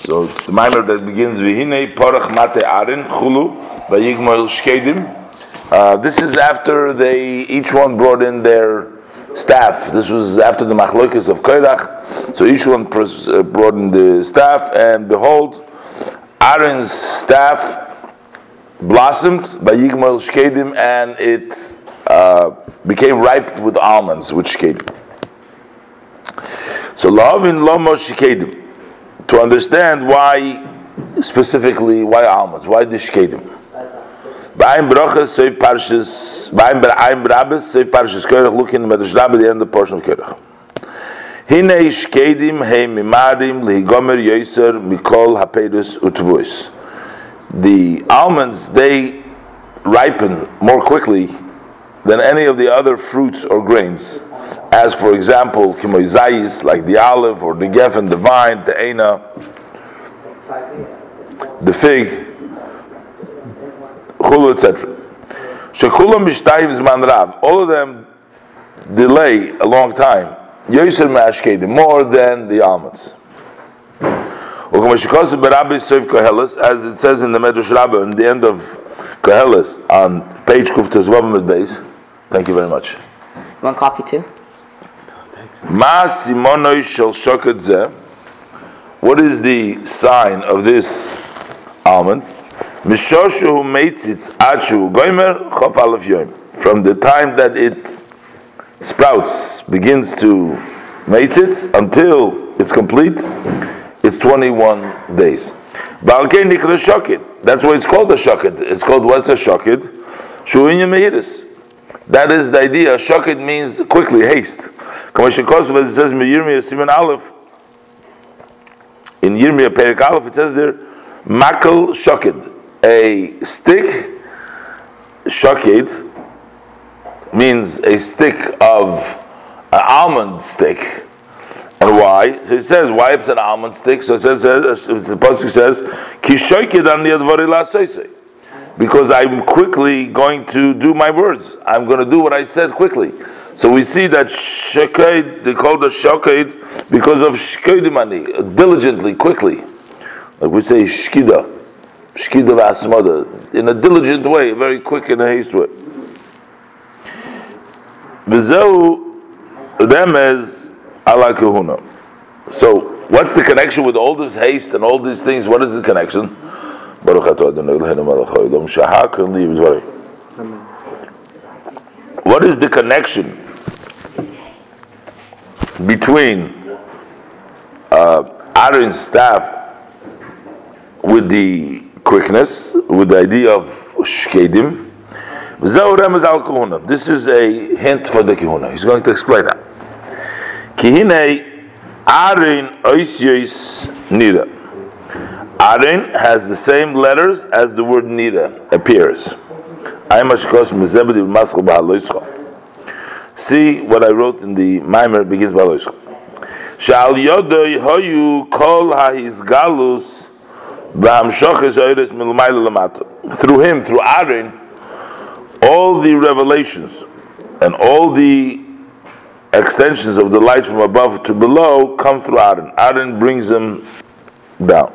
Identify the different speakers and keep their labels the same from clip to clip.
Speaker 1: So it's the mimer that begins Vihine Porach Mate Arin Chulu Vayigmal Shkedim. Uh, this is after they each one brought in their staff. This was after the machlokas of Koirach. So each one pres- uh, brought in the staff, and behold, Aaron's staff blossomed by Yigmal Shkedim, and it uh, became ripe with almonds, which Shkedim. So Lavin Lomo Shkedim. To understand why, specifically, why almonds, why the Shkedim. Ba'im Brochas, Seif Parshas, Ba'im Ba'im Brabes, Seif Parshas Koirach, look in the Medrash Rabbe, the end of the portion of Koirach. Hine Shkedim Hei Mimarim Lihigomer Yoiser Mikol Hapedus Utvuis. The almonds, they ripen more quickly than any of the other fruits or grains. As for example, kimoizais, like the olive or the geffen, the vine, the ena, the fig, chulu, etc. Shekulam mishtayim zman rav. All of them delay a long time. Yoser mashkedim, more than the almonds. As it says in the Medrash Rabbah, in the end of Koheles, on page Kuftas Vavamid base. Thank you very much.
Speaker 2: You want coffee too?
Speaker 1: Ma shel shoket zeh. What is the sign of this almond? Mishoshu meitzitz achu goimer chof alef yom. From the time that it sprouts, begins to meitzitz until it's complete, it's 21 days. Balkei nikra shoket. That's why it's called a shoket. It's called what's a? Shuinya mehiris. That is the idea. Shoket means quickly, haste. Commission Kosov, as it says in Yirmiyah Simon Aleph, in Yirmiyah Perik Aleph, it says there, Makal Shoket, a stick, Shoket means a stick of an almond stick. And why? So it says, why it's an almond stick? So it says, the Pasuk says, Ki Shoket an because I'm quickly going to do my words. I'm going to do what I said quickly. So we see that shaked, they call the shaked because of shkedimani, diligently, quickly. Like we say shkida, shkida v'asmada, in a diligent way, very quick in a haste way. V'zeu remez ala kahuna. So what's the connection with all this haste and all these things? What is the connection? Haolam shahakon li b'dvarim. What is the connection between uh, Aaron's staff with the quickness, with the idea of shkedim? This is a hint for the kihuna. He's going to explain that. Kihine Aaron oisyos nira. Aaron has the same letters as the word nida appears. See what I wrote in the Maimer begins by Loischa. Shal yodoi hoyu kol ha'izgalus lamato. Through him, through Aaron, all the revelations and all the extensions of the light from above to below come through Aaron. Aaron brings them down.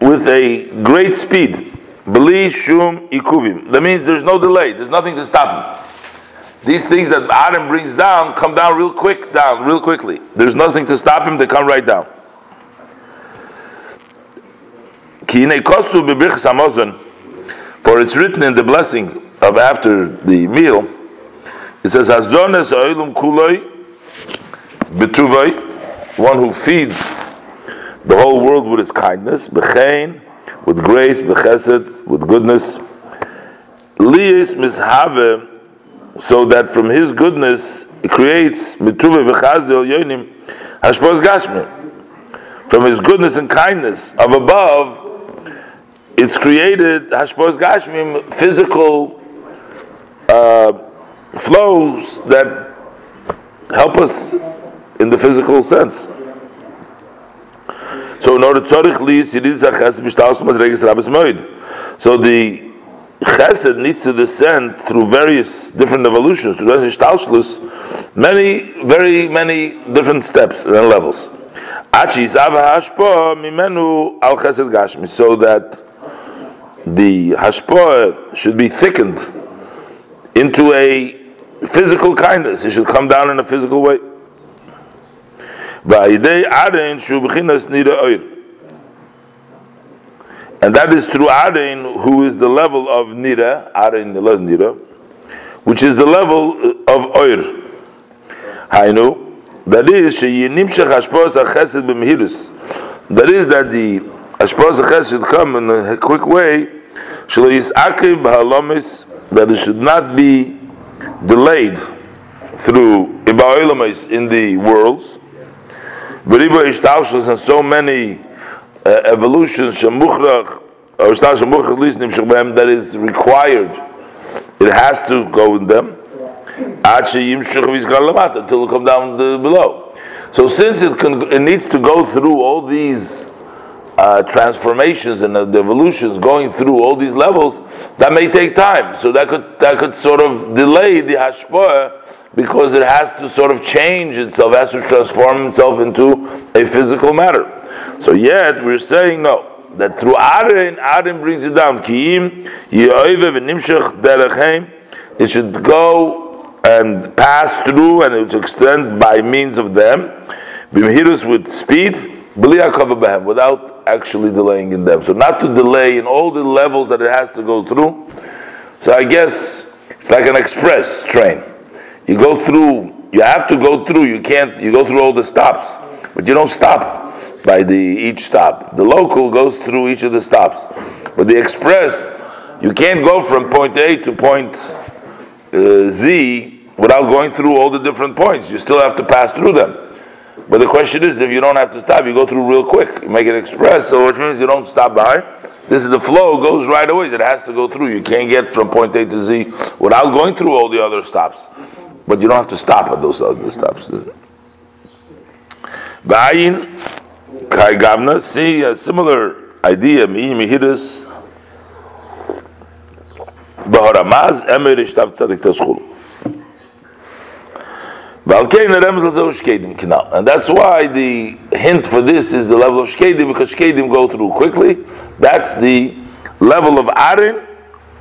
Speaker 1: With a great speed. Beli shum ikuvim. That means there's no delay. There's nothing to stop him. These things that Adam brings down come down real quick, down real quickly. There's nothing to stop him. They come right down. For it's written in the blessing of after the meal. It says, "Hazones oilum kuloi betuvai," one who feeds the whole world with his kindness, bechein, with grace, bechesed, with goodness. Liyis mishave, so that from his goodness it creates mituve v'chazdil yonim hashpos gashmi. From his goodness and kindness of above, it's created hashpos gashmim, physical uh, flows that help us in the physical sense. So in order to need a chasm madreabismoid. So the chesed needs to descend through various different evolutions, through many, very many different steps and levels. So that the hashpah should be thickened into a physical kindness. It should come down in a physical way. And that is through Arin, who is the level of Nira, Arin Nira, which is the level uh, of Oir. Hainu, that is, Sheyinimshach Hashpos HaChesed B'mehirus. That is that the Hashpos HaChesed should come in a quick way, Shelo Yis'akiv B'halomis, that it should not be delayed through Iba'olamis in the worlds, and so many uh, evolutions shemuchrach or Shemukhrach at least, that is required. It has to go in them until it come down below. So since it, can, it needs to go through all these uh, transformations and the evolutions, going through all these levels, that may take time. So that could that could sort of delay the hashpah because it has to sort of change itself, has to transform itself into a physical matter. So yet we're saying no. That through Aaron, Aaron brings it down. It should go and pass through and it should extend by means of them. with speed, without actually delaying in them. So not to delay in all the levels that it has to go through. So I guess it's like an express train. You go through, you have to go through, you can't, you go through all the stops, but you don't stop by the each stop. The local goes through each of the stops, but the express you can't go from point A to point uh, Z without going through all the different points. You still have to pass through them. But the question is, if you don't have to stop, you go through real quick. You make it express, so which means you don't stop by. This is the flow goes right away. It has to go through. You can't get from point A to Z without going through all the other stops. But you don't have to stop at those other stops. Ba'ayin Kai Gavna, see a similar idea, Mi Mihidus, Baharamaz, Emer Ishtav Tzadik Tashchul. And that's why the hint for this is the level of shkedim, because shkedim go through quickly. That's the level of arin,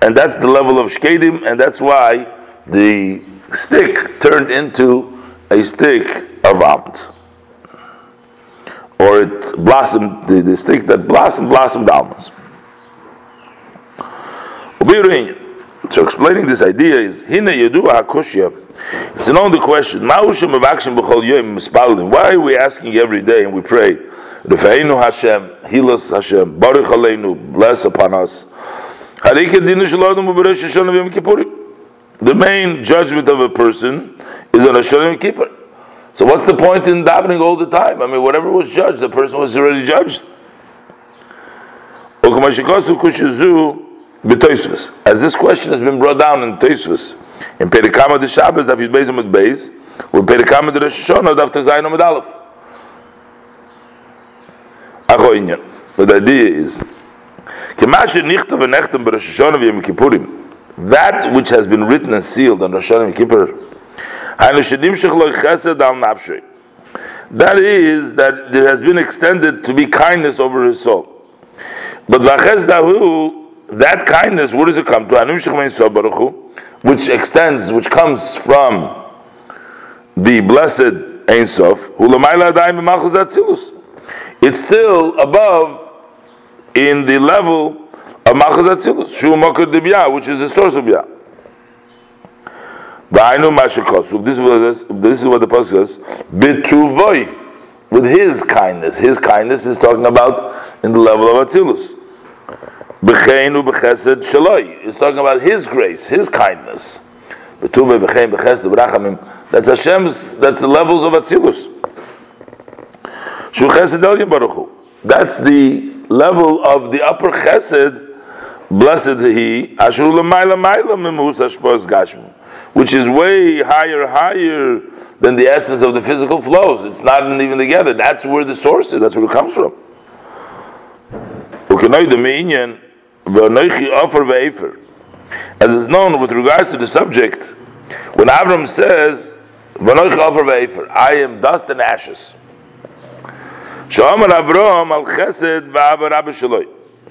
Speaker 1: and that's the level of shkedim, and that's why the stick turned into a stick of almonds or it blossomed, the, the stick that blossomed, blossomed almonds. So explaining this idea is Hina Yadua Hakushya. It's an only question. Why are we asking every day and we pray? Refeinu Hashem, heal us Hashem, Baruch Aleinu, bless upon us. The main judgment of a person is on a Shalom Kippur. So what's the point in davening all the time? I mean, whatever was judged, the person was already judged. As this question has been brought down in Tosfos, in Perikama de Shabbos, Daf Yud Beis Amud Beis, with Perikama de Rosh Hashanah, Daf Tezayin Amud Aleph. But the idea is, that which has been written and sealed on Rosh Hashanah Kippur, that is, that there has been extended to be kindness over his soul. But that kindness, where does it come to? Which extends, which comes from the blessed Ein Sof. It's still above in the level of Malchus Atzilus, which is the source of Yah. This is what this is what the pasuk says. B'tuvoi, with his kindness. His kindness is talking about in the level of Atzilus. B'cheinu b'chesed shaloi. It's talking about his grace, his kindness. B'tuvoi b'chein b'chesed b'rachamim. That's Hashem's. That's the levels of Atzilus. Shu chesed elyon baruch That's the level of the upper chesed Blessed he, which is way higher, higher than the essence of the physical flows. It's not even together. That's where the source is. That's where it comes from. As is known with regards to the subject, when Avram says, I am dust and ashes.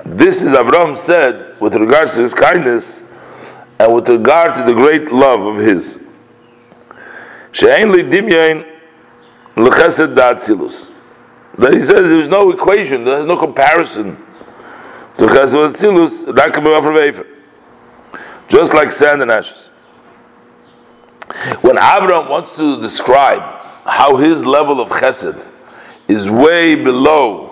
Speaker 1: This is Avram said with regards to his kindness and with regard to the great love of his. That he says there's no equation, there's no comparison to chesed atzilus, just like sand and ashes. When Avram wants to describe how his level of chesed is way below,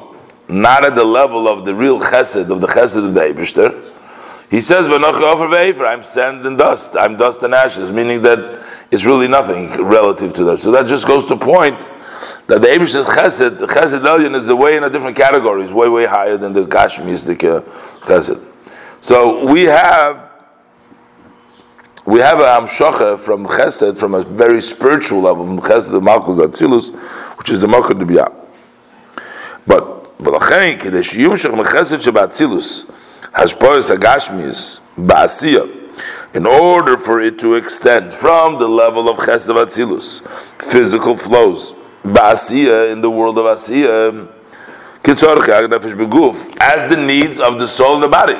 Speaker 1: not at the level of the real chesed, of the chesed of the Eibishter, he says, I'm sand and dust, I'm dust and ashes, meaning that it's really nothing relative to that. So that just goes to point that the Eibishter's chesed, the chesed Elyon is way in a different category, it's way, way higher than the Gashmistic uh, chesed. So we have we have a amshocha from chesed, from a very spiritual level, from chesed of Malchus Atzilus, which is the Malchus Dibiyah. But ולכן, כדי שיומשך מחסד שבאצילוס, השפועס הגשמיס, בעשייה, in order for it to extend from the level of chesed of Atzilus, physical flows, ba'asiya, in the world of asiya, as the needs of the soul and the body.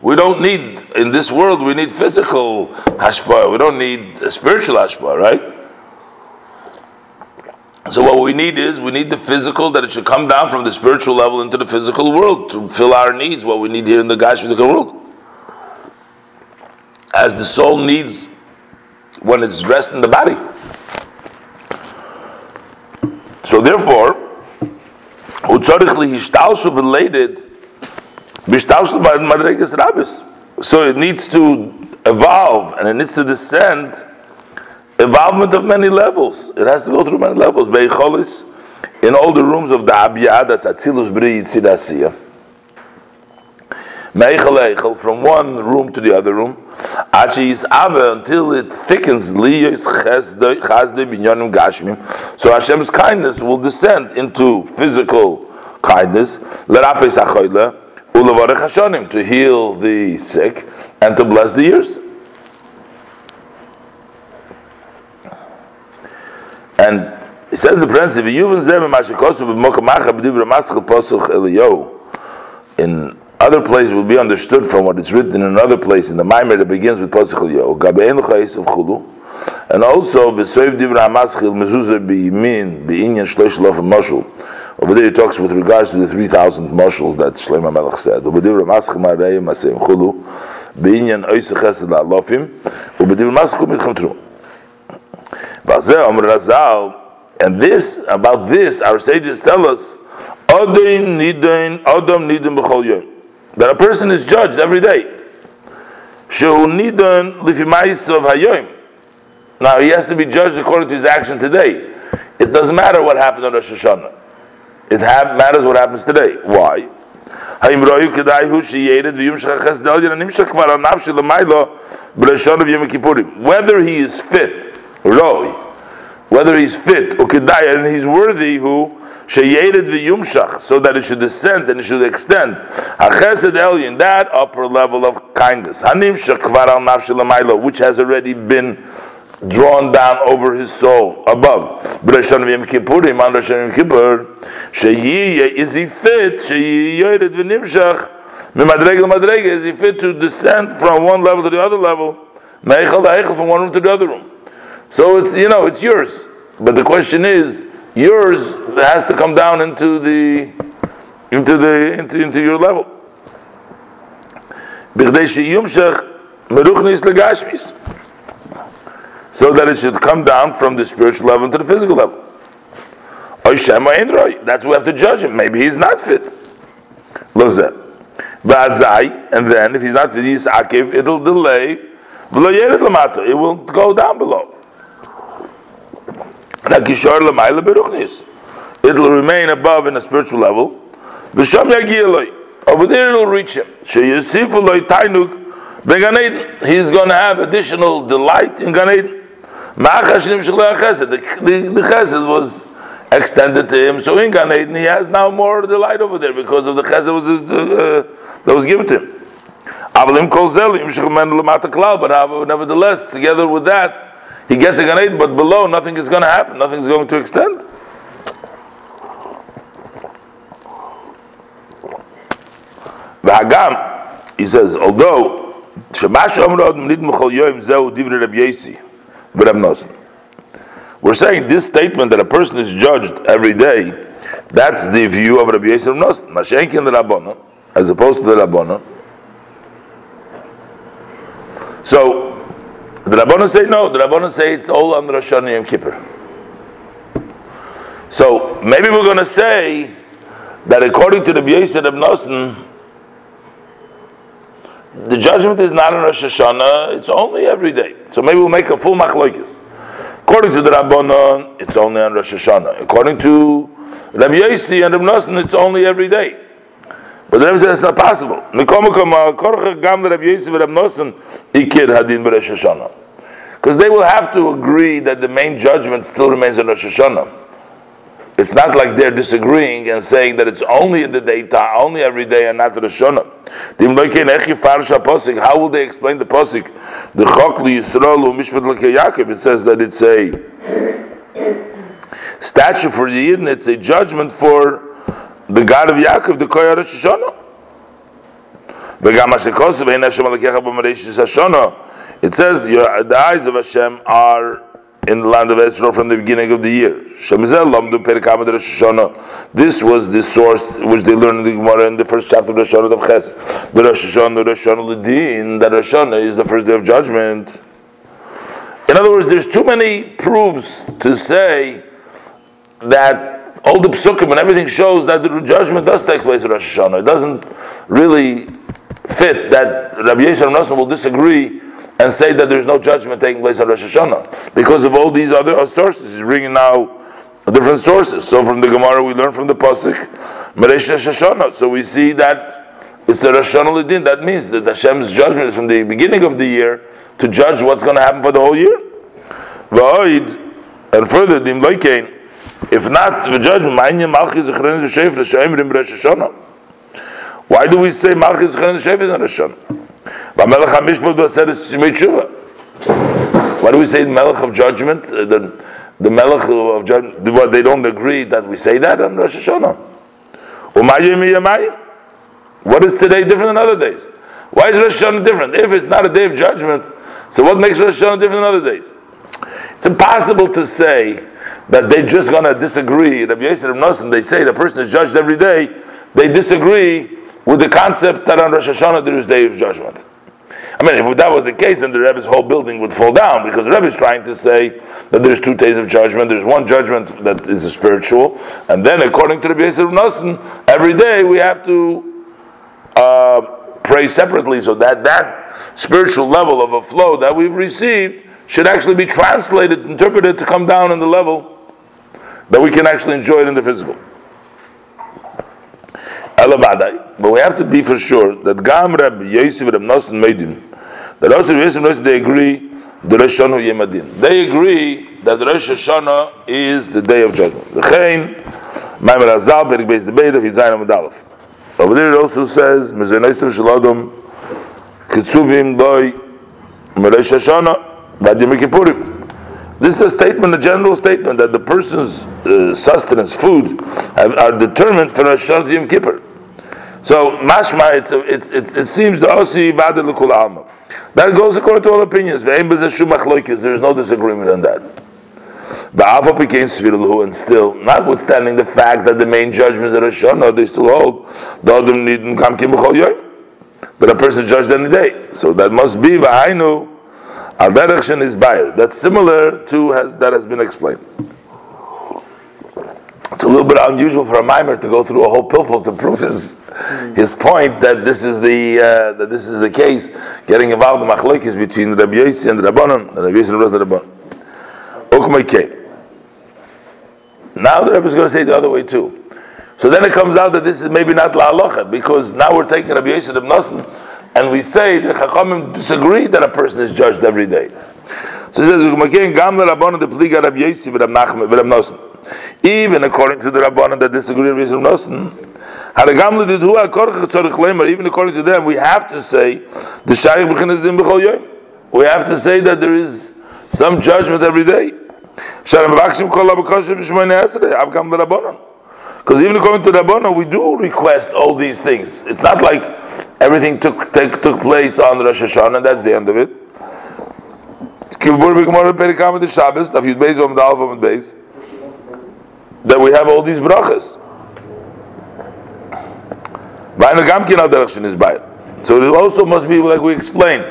Speaker 1: We don't need, in this world, we need physical hashpah. We don't need spiritual hashpah, right? So what we need is, we need the physical, that it should come down from the spiritual level into the physical world to fill our needs, what we need here in the physical world. As the soul needs when it's dressed in the body. So therefore, so it needs to evolve and it needs to descend. Evolvement of many levels. It has to go through many levels. In all the rooms of the Abiyah, that's Atzilus Bri Yitzidasiya. From one room to the other room, achis ave until it thickens. So Hashem's kindness will descend into physical kindness to heal the sick and to bless the ears. And he says the principle, in other places will be understood from what is written in another place in the Maimer that begins with Pasuk Eliyahu. And also, V'soiv divra hamaschil mezuzah biyimin b'inyan shlosh lof mashul. Over there he talks with regards to the 3,000 mashal that Shlomo Melech said. Ubedivra maschil ma'arei masem chulu b'inyan oisach chesed la'alofim ubedivra maschil mitcham tru. And this, about this, our sages tell us. That a person is judged every day. Now he has to be judged according to his action today. It doesn't matter what happened on Rosh Hashanah. It ha- matters what happens today. Why? Whether he is fit, whether he's fit, and he's worthy, who sheyeded v'yumshach, so that it should descend and it should extend. Hachesed elyon, that upper level of kindness, which has already been drawn down over his soul above. B'Rishon v'Yom Kippurim on Yom Kippur sheyiye is he fit sheyiyored v'nimshach mimadrega madrega is he fit to descend from one level to the other level meichel from one room to the other room. So it's you know it's yours, but the question is yours has to come down into the into the into, into your level. So that it should come down from the spiritual level to the physical level. That's we have to judge him. Maybe he's not fit. And then, if he's not fit, it'll delay. It will go down below. It'll remain above in a spiritual level. over there it'll reach him. He's going to have additional delight in Gan Eden. The, the, the chesed was extended to him, so in Gan he has now more delight over there because of the chesed that was, uh, that was given to him. But nevertheless, together with that, he gets a Gan but below nothing is going to happen, nothing is going to extend. V'hagam, he says, although Shemash Omrod Nid Mechol Yoim Reb Yesi. We're saying this statement that a person is judged every day, that's the view of Rabbi Nosen. Mashenkin the Rabbana, as opposed to the Rabbana. So, the Rabbana say no, the Rabbana say it's all under Rosh Hashanah Yom Kippur. So, maybe we're going to say that according to the Yesi Reb Nosen, the judgment is not on Rosh Hashanah, it's only every day. So maybe we'll make a full machlokes. According to the Rabbanon, it's only on Rosh Hashanah. According to Rabbi Yossi and Rabbi Nosson, it's only every day. But the Rebbe says it's not possible. Uh, because they will have to agree that the main judgment still remains on Rosh Hashanah. It's not like they're disagreeing and saying that it's only in the daytime, only every day, and not the Shana. How will they explain the posik? The Chokli Yisrael. It says that it's a statue for the Yidden. It's a judgment for the God of Yaakov, the Koyar Shoshana. It says, the eyes of Hashem are in the land of Israel from the beginning of the year. This was the source which they learned in the Gemara in the first chapter of Rosh Hashanah of Ches. The Rosh Hashanah, Rosh Hashanah Ledin, that Rosh Hashanah is the first day of judgment. In other words, there's too many proofs to say that all the psukim and everything shows that the judgment does take place in Rosh Hashanah. It doesn't really fit that Rabbi Yisrael will disagree and say that there's no judgment taking place on Rosh Hashanah because of all these other sources. He's bringing now different sources. So from the Gemara we learn from the pasuk Meresh Rosh Hashanah. So we see that it's a Rosh Hashanah Lidin. That means that Hashem's judgment is from the beginning of the year to judge what's going to happen for the whole year. And further, if not the judgment, why do we say Malchus Rosh Hashanah? Why do we say Melech of judgment? Uh, the, the Melech of judgment, they don't agree that we say that on Rosh Hashanah. What is today different than other days? Why is Rosh Hashanah different? If it's not a day of judgment, so what makes Rosh Hashanah different than other days? It's impossible to say that they're just going to disagree. Rabbi Yosef Nosson, they say the person is judged every day. They disagree with the concept that on Rosh Hashanah there is day of judgment. I mean, if that was the case, then the Rebbe's whole building would fall down because the Rebbe is trying to say that there's two days of judgment. There's one judgment that is a spiritual, and then according to the Rebbe Nosson, every day we have to uh, pray separately, so that that spiritual level of a flow that we've received should actually be translated, interpreted to come down in the level that we can actually enjoy it in the physical. But we have to be for sure that Gam Reb Yosef Reb Nosson Meidin the Rosh Hashanah, they agree the Rosh Hashanah Yemadin. They agree that the Rosh Hashanah is the day of judgment. The Chain, Maimer Azal, Berik Beis the Beid of Yitzayim Amad Over there it also says, Mezeneser Shalodom, Kitzuvim Doi, Merosh Hashanah, Vadim Kippurim. This is a statement, a general statement, that the person's uh, sustenance, food, have, are determined for Hashanah Yom Kippur. So, mashma, it's, it's, it's, it seems osi vada l'kul alma. That goes according to all opinions. There is no disagreement on that. Alpha became Svirlu, and still, notwithstanding the fact that the main judgment of Rosh they still hold that a person judged any day. So that must be Vahainu Al is Bayer. That's similar to has, that has been explained. It's a little bit unusual for a mimer to go through a whole pilpul to prove his his point that this is the uh, that this is the case, getting involved in machlokes between Rabbi Yossi and Rabbanon, and Rabbi Yossi and Rabbanon. Now the Rebbe is going to say the other way too. So then it comes out that this is maybe not la because now we're taking Rabbi Yosef ibn Nosson and we say that Chachamim disagree that a person is judged every day. So he says, Even according to the Rabbanon that disagree with Rabbi Nosson, even according to them, we have to say the Shaykh We have to say that there is some judgment every day. Because even according to the Rabbanon, we do request all these things. It's not like everything took take, took place on Rosh Hashanah, that's the end of it. That we have all these brachas. So it also must be like we explained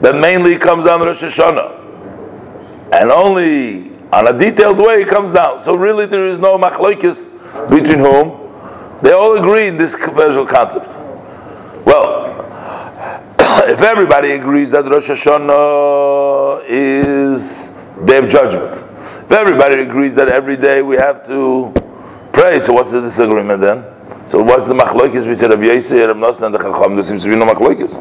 Speaker 1: that mainly comes down Rosh Hashanah, and only on a detailed way it comes down. So really, there is no machlokes between whom they all agree in this special concept. Well, if everybody agrees that Rosh Hashanah is day of judgment, if everybody agrees that every day we have to pray, so what's the disagreement then? So what's the machlokes between Rabbi Yosef and Rabbi and the Chacham? There seems to be no machlokes.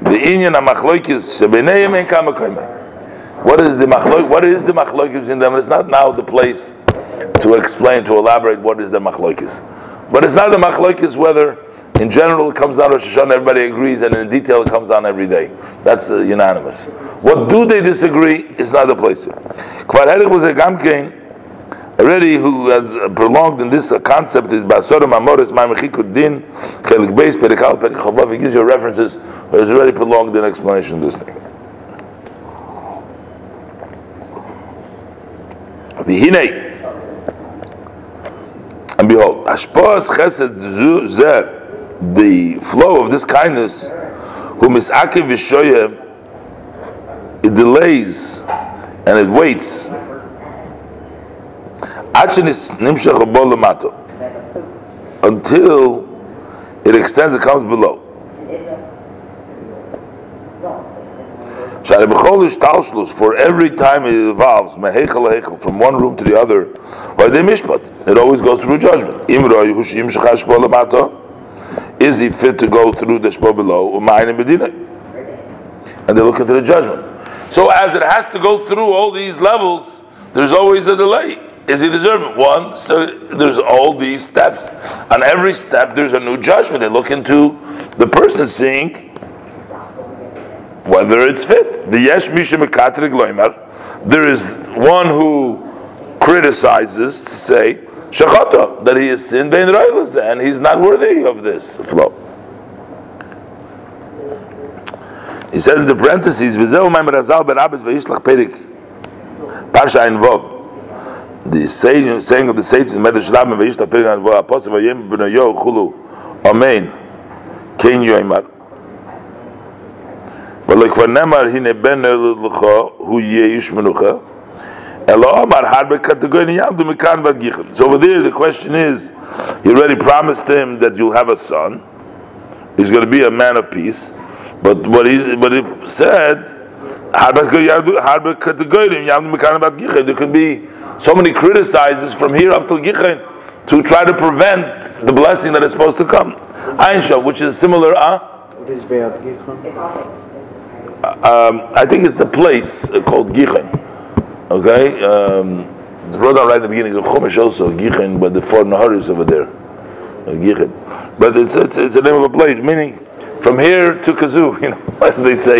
Speaker 1: The inyan machlokes shebeneim en kama What is the machlok? What is the machlokes in them? It's not now the place to explain to elaborate what is the machlokes. But it's not the machlokes whether in general it comes down Rosh Hashanah, everybody agrees, and in detail it comes down every day. That's uh, unanimous. What do they disagree? It's not the place. Kvar was a gamkein already who has prolonged in this concept is Basorim Amoris Ma'mechikud Din Chelik Beis Perikal Perikal He gives you references, but it's already prolonged in explanation of this thing. V'hinei and behold, Ashpas Chesed Zeh, the flow of this kindness, who misakev v'shoyeh, it delays and it waits until it extends and comes below. For every time it evolves from one room to the other, by the mishpat, it always goes through judgment. Is he fit to go through the shpo below? And they look into the judgment. So as it has to go through all these levels, there's always a delay is he deserving? One, so there's all these steps. On every step, there's a new judgment. They look into the person seeing whether it's fit. The yesh loimer. There is one who criticizes to say shachata that he is sin bein and he's not worthy of this flow. He says in the parentheses, "V'zeu ma'im razal ben abed v'yishlach perik parsha in vov." the saying, saying of the sage in Medrash Rabbim v'yishta pirgan v'o apostle v'yem b'noyo chulu amen ken yoimar ולא כבר נאמר הנה בן לך הוא יהיה איש מנוחה אלא אמר הרבה קטגוריה יעמדו מכאן ועד גיחל so over there the question is he already promised him that you'll have a son he's going to be a man of peace but what he, what he said הרבה קטגוריה יעמדו מכאן ועד גיחל there could be so many criticizes from here up till Gichen to try to prevent the blessing that is supposed to come. Einshav, which is similar, uh, Um, I think it's the place called Gichen. Okay? Um, it's brought down right at the beginning of Chumash also, Gichen, but the four Naharis over there. Uh, Gichen. But it's, it's, it's the name of a place, meaning from here to Kazoo, you know, as they say,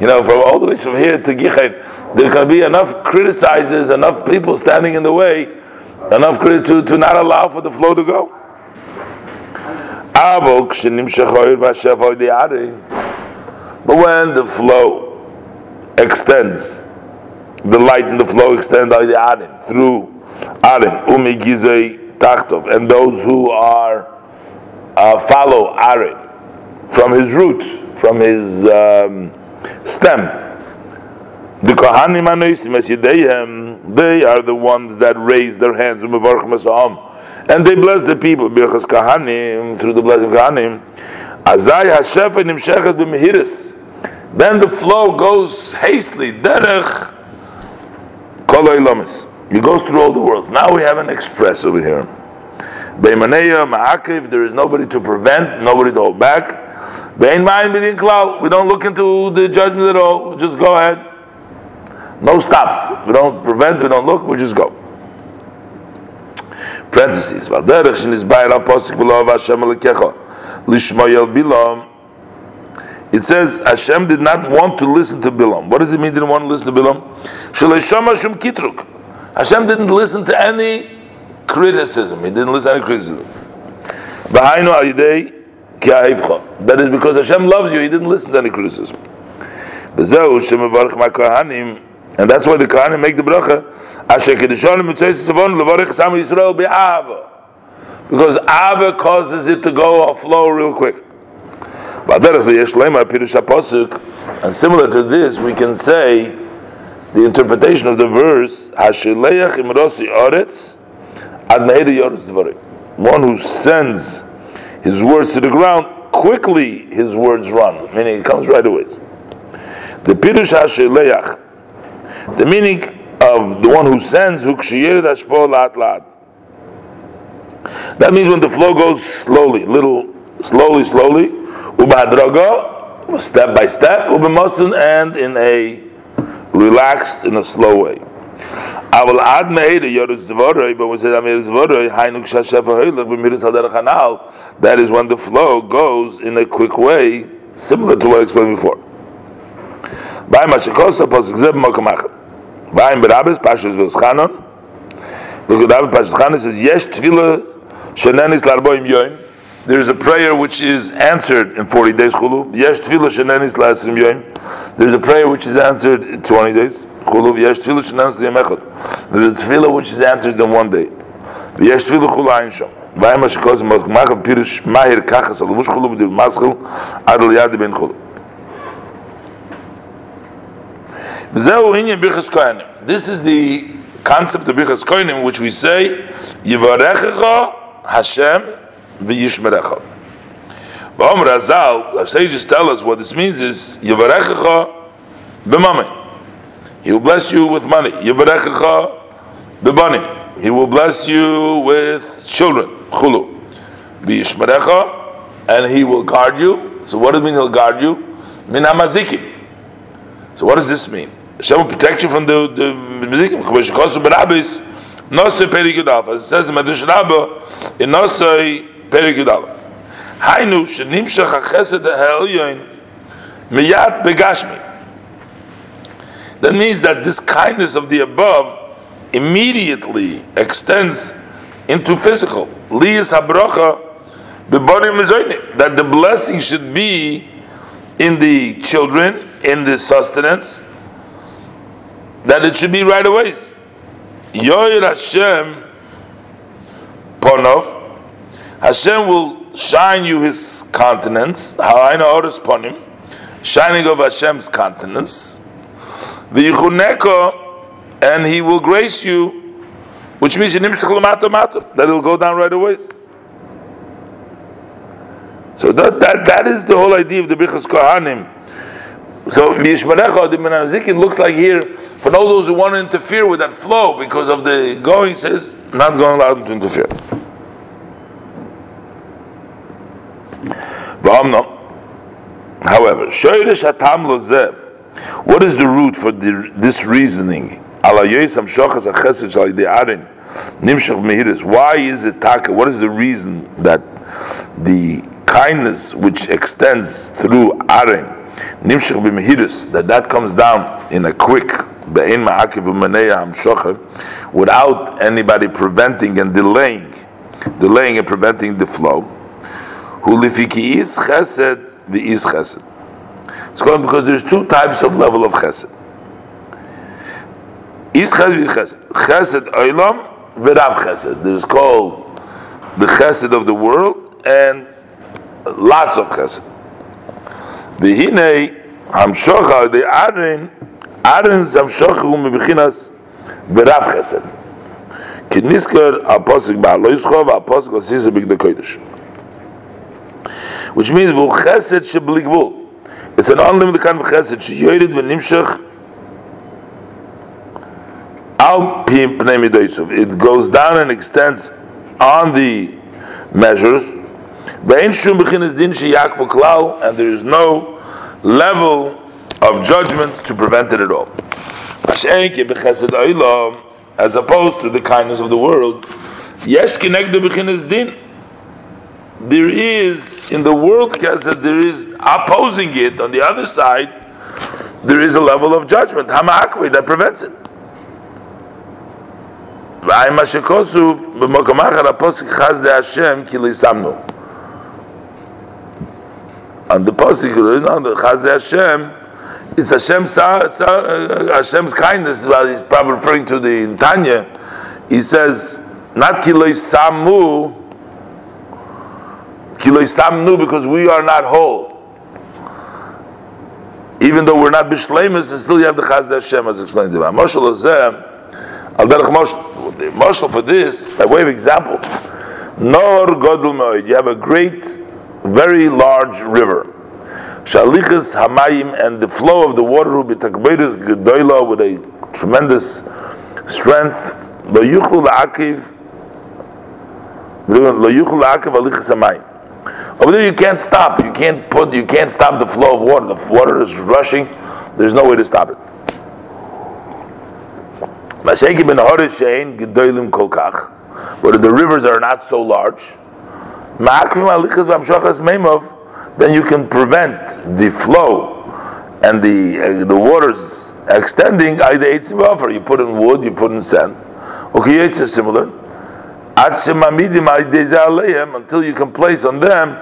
Speaker 1: you know, from all the way from here to Gichen there can be enough criticizers, enough people standing in the way, enough to, to not allow for the flow to go. But when the flow extends, the light and the flow extend by the Arim, through Arim, Umi Gizei Tachtov, and those who are uh, follow Arim from his root, from his um, stem. The Kohanim Anoisim they are the ones that raise their hands and they bless the people through the blessing of Kohanim. Azai Hashefa Nimshechas b'mehiris. Then the flow goes hastily. Derech Kol It goes through all the worlds. Now we have an express over here. Beimaneya, Ma'akiv, there is nobody to prevent, nobody to hold back. Bein Ma'in B'din Klal, we don't look into the judgment at all, just go ahead. No stops. We don't prevent, we don't look, we just go. Parentheses. V'aderech shenizbayir al-posik v'lo Hashem alekecha lishmoyel bilam it says Hashem did not want to listen to Bilam. What does it mean? Didn't want to listen to Bilam? Shum kitruk. Hashem didn't listen to any criticism. He didn't listen to any criticism. That is because Hashem loves you. He didn't listen to any criticism. And that's why the Kohanim make the bracha. Because Ava causes it to go or flow real quick. And similar to this, we can say the interpretation of the verse, one who sends his words to the ground, quickly his words run, meaning it comes right away. The Pirush HaSheleach, the meaning of the one who sends, that means when the flow goes slowly, little, slowly, slowly, Ubadraga, step by step, ubemosin, and in a relaxed, in a slow way. I will add meida yorus dvoroi, but when we say amiris dvoroi, hainuk shashefa hoylach b'miris haderech hanal, that is when the flow goes in a quick way, similar to what I explained before. By mashikosa posik zeb mokamach. By berabes pashas v'schanon. Look at Rabbi Pashas Chanon says yesh tefillah shenenis larboim yoim. There is a prayer which is answered in 40 days, chulu. Yesh tefillah shenenis la'asrim yoim. There's a prayer which is answered in 20 days, chulu. Yesh tefillah shenenis liyam echad. There's a tefillah which is answered in one day. Yesh tefillah chulu ayin shom. Vayim ha-shekoz mach pirush mahir kachas al-vush chulu b'dil maschil ad al-yad ben chulu. This is the concept of Birchas Koinim, which we say, Yivarechecha Hashem v'yishmerecha. Ba'om Razal, our sages tell us what this means is Yivarechecha b'mamin. He will bless you with money. Yivarechecha b'banim. He will bless you with children. Chulu. V'yishmerecha, and he will guard you. So what does it mean he'll guard you? Min hamazikim. So what does this mean? Hashem will protect you from the the mizikim. K'mosh kosu berabis, nosei perigudalf. As it says in Medrash Rabbah, in nosei perigudalf. Hainu shenimshach hachesed ha'elyon miyat begashmi. That means that this kindness of the above immediately extends into physical. Liyas habrocha that the blessing should be in the children, in the sustenance, that it should be right away. Yoir Hashem Ponov, Hashem will shine you his countenance, Ha'ayna Oris Ponim, shining of Hashem's countenance, V'yichuneko, and he will grace you, which means that it will go down right away. So that, that, that is the whole idea of the Birchas Kohanim. So Yishmarecha, the Menazikin looks like here for all those who want to interfere with that flow because of the going says not going to allow them to interfere. However, what is the root for the, this reasoning? Why is it taka? What is the reason that the kindness which extends through Aren nimshach b'mehirus, that that comes down in a quick be'in ma'akiv hamshocher, without anybody preventing and delaying, delaying and preventing the flow. Hu lifiki is chesed v'is chesed. It's called because there's two types of level of chesed. Is chesed v'is chesed. Chesed oilam v'rav chesed. There's called the chesed of the world and lots of chesed. V'hinei hamshocha de arin arin's hamshocha hu mebichinas berav chesed. Kinisker aposik ba'aloizcho v'aposik l'sizu the kodesh. Which means v'u chesed. It's an unlimited kind of chesed sheyoyrid v'nimshach al pim pnei midoytsuv. It goes down and extends on the measures and there is no level of judgment to prevent it at all. As opposed to the kindness of the world, din. there is in the world chesed, there is opposing it on the other side, there is a level of judgment, hamakwe, that prevents it. On the pasuk, on the Chazde Hashem, it's Hashem, uh, Hashem's kindness. Well, he's probably referring to the Tanya. He says, not kiloi samu, kiloi samnu, because we are not whole. Even though we're not bishlemus, and still you have the Chazde Hashem, as explained to Moshe Al Moshe marshal for this, by way of example, Nor Godul Moed, you have a great, very large river. Shalichas Hamayim, and the flow of the water will be takbeirus gedoila with a tremendous strength. Lo yuchlu la'akiv, lo Hamayim. Over there, you can't stop. You can't put. You can't stop the flow of water. The water is rushing. There's no way to stop it. But the rivers are not so large, then you can prevent the flow and the uh, the waters extending either eitzim buffer. You put in wood, you put in sand. Okay, it's similar. Until you can place on them,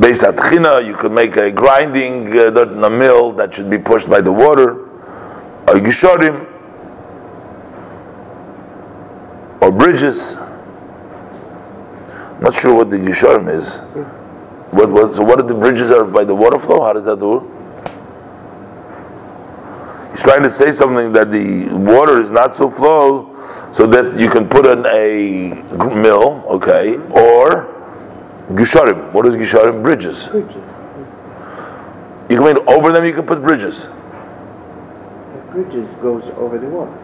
Speaker 1: you could make a grinding uh, a mill that should be pushed by the water. Or or bridges. Not sure what the Gisharim is. What was so what are the bridges are by the water flow? How does that do? He's trying to say something that the water is not so flow, so that you can put in a mill, okay, or Gisharim. What is Gisharim? Bridges. Bridges. You can make over them. You can put bridges.
Speaker 2: The bridges goes over the water.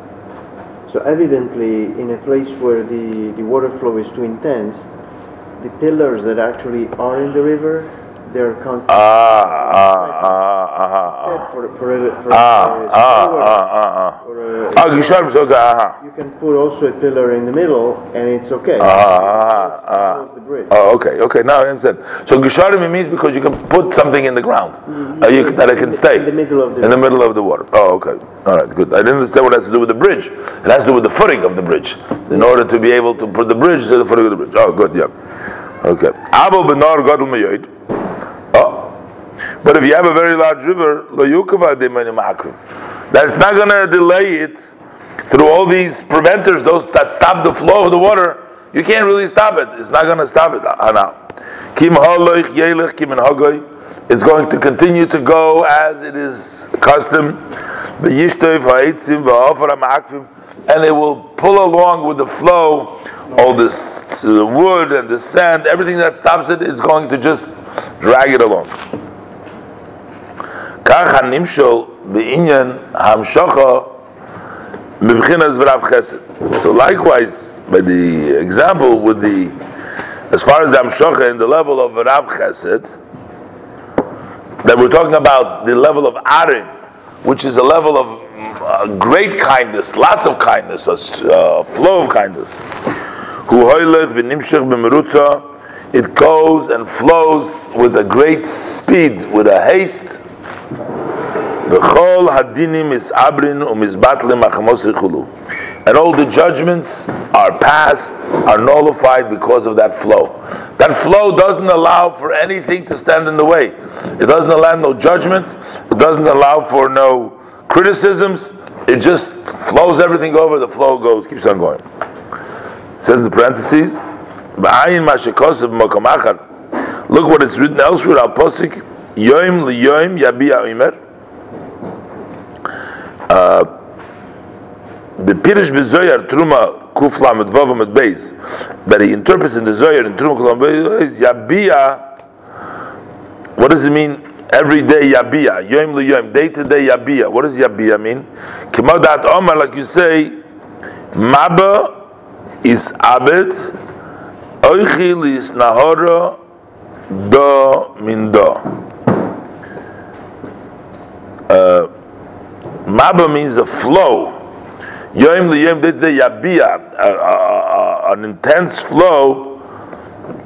Speaker 2: So evidently, in a place where the, the water flow is too intense, the pillars that actually are in the river, they're constantly. Ah, ah, ah, ah, for, for, a, for ah, a, ah, ah, ah, ah. Ah, Gisharm, okay, ah. You can put also a pillar in the middle, and it's okay. Ah, ah,
Speaker 1: ah. Oh, okay, okay. Now I understand. So Gisharim means because you can put something in the ground uh, you, that it can stay
Speaker 2: in the middle of the
Speaker 1: in the middle of the water. Oh, okay. All right, good. I didn't understand what it has to do with the bridge. It has to do with the footing of the bridge. In order to be able to put the bridge to the footing of the bridge. Oh, good. Yeah. Okay. Abo benar gadol meyoid. Oh. But if you have a very large river, lo yukava That's not going to delay it through all these preventers, those that stop the flow of the water. You can't really stop it. It's not going to stop it. Ah, Kim It's going to continue to go as it is custom. And it will pull along with the flow all this the wood and the sand, everything that stops it is going to just drag it along. So likewise, by the example with the, as far as the Amshocha in the level of Rav Chesed, that we're talking about the level of Arin, which is a level of uh, great kindness, lots of kindness, a uh, flow of kindness. It goes and flows with a great speed, with a haste. And all the judgments are passed, are nullified because of that flow. That flow doesn't allow for anything to stand in the way. It doesn't allow no judgment. It doesn't allow for no criticisms. It just flows everything over. The flow goes, keeps on going. Says the parentheses, Look what it's written elsewhere. Al posik yoim liyoim yabiya imer. Uh, the Pirish Bezoyar Truma Kufla mit Vavam mit Beis that he interprets in the Zoyar in Truma Kufla Beis Yabia what does it mean every day Yabia Yom li yom, day to day Yabia what does Yabia mean Kimodat Omar like you say Maba is Abed Oichil is nahora do min do. Uh, Maba means a flow. Yom liyom the yabia, an intense flow,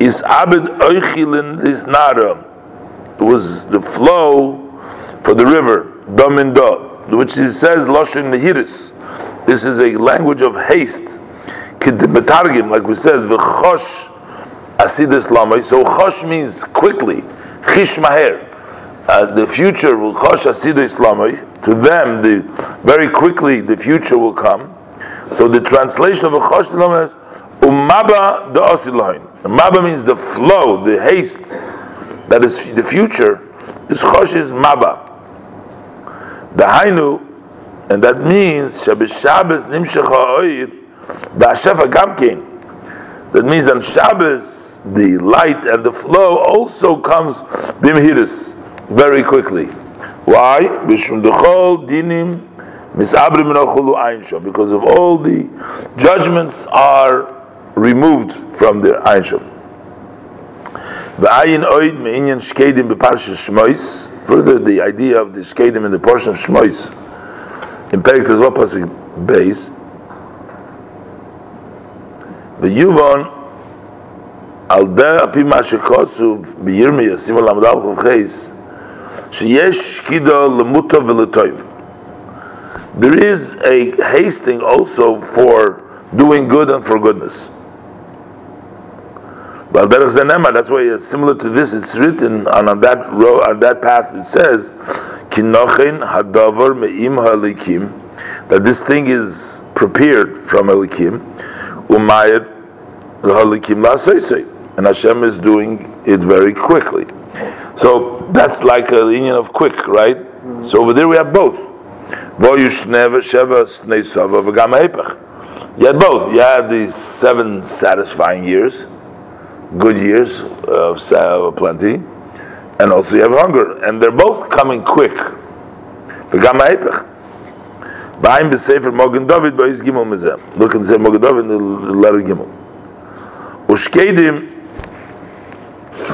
Speaker 1: is abed oichilin is nara. It was the flow for the river, Domindo, which it says Loshin Nehiris. This is a language of haste. Like we said, the V'chosh asidis lamay. So chosh means quickly, chish maher. Uh, the future will chosh asidis lamay. To them, the very quickly the future will come. So the translation of chosh lamay is umaba da osilahin. Maba means the flow, the haste. That is the future. This chosh is maba. The hainu, and that means Shabbos nimshach ha'oir ba'ashefa gamkein. That means on Shabbos the light and the flow also comes bimhiris very quickly. Why? Because of all the judgments are removed from their einshom. V'ayin oid me'inyan shkedim b'parshas shmois Further, the idea of the Shkedim in the portion of Shmois in Perik Tezvah Pasuk base, the Yuvon al der api ma shekosu b'yirmiya simu lamdal chuvcheis sheyesh shkido lemuto v'letoiv there is a hasting also for doing good and for goodness well, that's why it's similar to this. It's written on, on that row, on that path. It says, "Kinochin hadavar me'im halikim," that this thing is prepared from halikim, umayir halikim laseisei, and Hashem is doing it very quickly. So that's like a union of quick, right? Mm-hmm. So over there we have both. You had both. You had these seven satisfying years, good years of plenty, and also you have hunger, and they're both coming quick. Ba'im b'sefer Mogen David ba'is Gimel mizem. Look in the same Mogen David in the letter Gimel. Ushkedim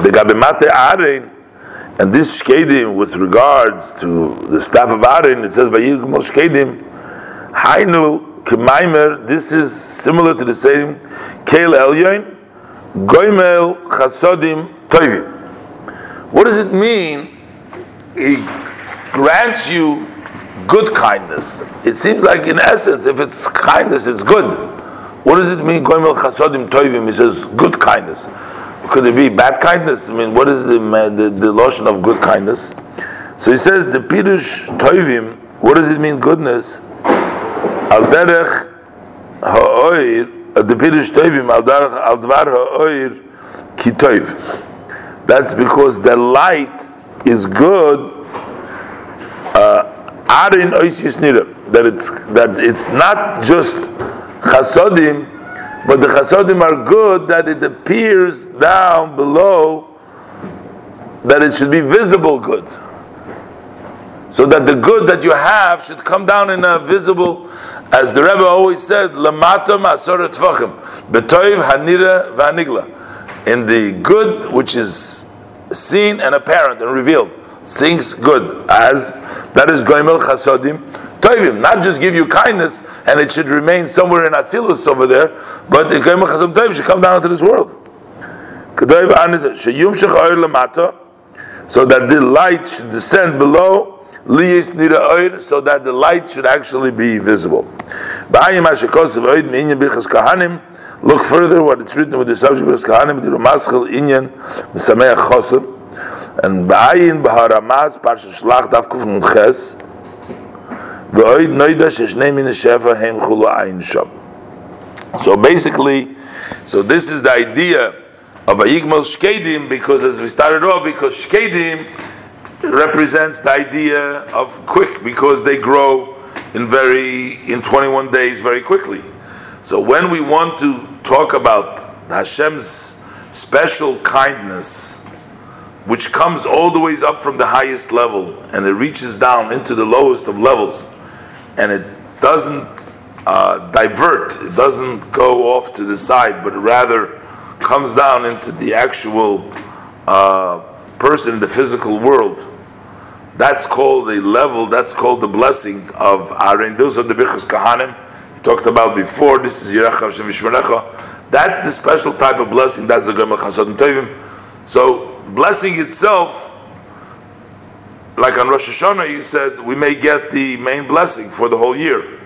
Speaker 1: begabe mate Aarein and this shkedim with regards to the staff of Aaron, it says vayigmol shkedim hainu kemaimer. This is similar to the same kel elyon goimel chasodim toivim. What does it mean? He grants you good kindness. It seems like, in essence, if it's kindness, it's good. What does it mean? Goimel chasodim toivim. He says good kindness. Could it be bad kindness? I mean, what is the the, the lotion of good kindness? So he says the pirush toivim. What does it mean? Goodness. Al derech ha'oir uh, the Pirush Tovim al derech al dvar ha'oir kitoiv. That's because the light is good. That it's that it's not just chasodim, but the chasodim are good that it appears down below that it should be visible good. So that the good that you have should come down in a visible as the Rebbe always said, "Lamata masora tvachim, betoiv hanira vanigla." In the good which is seen and apparent and revealed, things good as that is goimel chasodim toivim. Not just give you kindness and it should remain somewhere in Atzilus over there, but the goimel chasodim toivim should come down into this world. So that the light should descend below so that the light should actually be visible. Look further what it's written with the subject of kahanim, the Ramaschel inyan mesameach chosur, and ba'ayin b'haramaz parsha shlach daf kuf nun ches, v'oid noida sheshnei min shefa hem chulu ayin shom. So basically, so this is the idea of a shkedim, because as we started off, because shkedim represents the idea of quick because they grow in very in 21 days very quickly. So when we want to talk about Hashem's special kindness, which comes all the ways up from the highest level and it reaches down into the lowest of levels, and it doesn't uh, divert, it doesn't go off to the side, but rather comes down into the actual uh, person in the physical world, that's called a level, that's called the blessing of Aaron. Those are the Birchas Kahanim, he talked about before. This is Yerecha Hashem. That's the special type of blessing, that's the Gemel Chasadim Tovim. So, blessing itself, like on Rosh Hashanah, you said, we may get the main blessing for the whole year.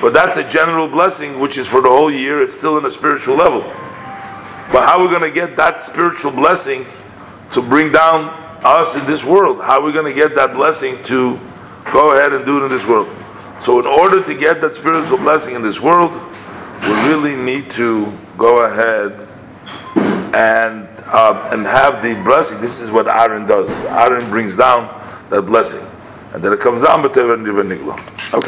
Speaker 1: But that's a general blessing which is for the whole year, it's still in a spiritual level. But how are we going to get that spiritual blessing to bring down us in this world? How are we going to get that blessing to go ahead and do it in this world? So, in order to get that spiritual blessing in this world, we really need to go ahead and uh, and have the blessing. This is what Aaron does. Aaron brings down that blessing, and then it comes down. But Okay.